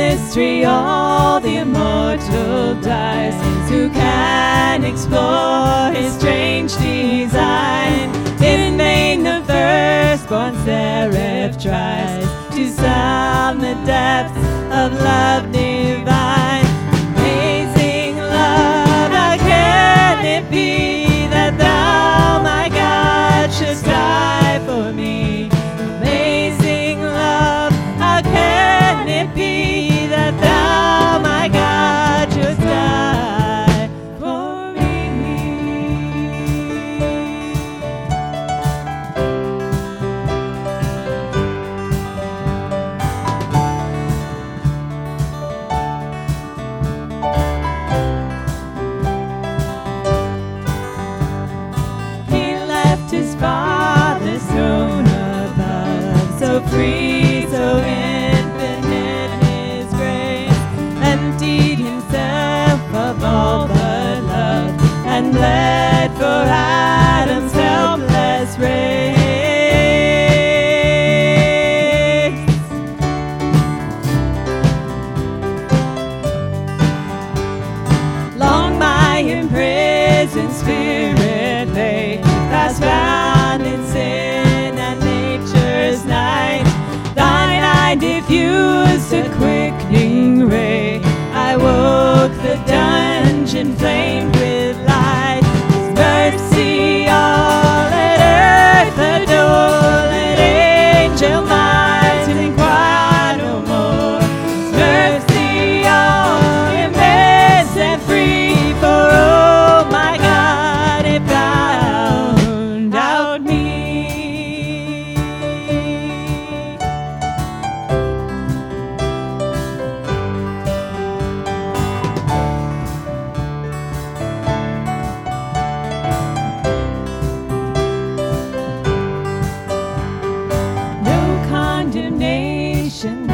mystery all the immortal dies. Who can explore his strange design? In vain the firstborn seraph tries to sound the depths of love spirit lay, that's bound in sin and nature's night. Thine eye diffused a quickening ray. I woke the dungeon flame. reflection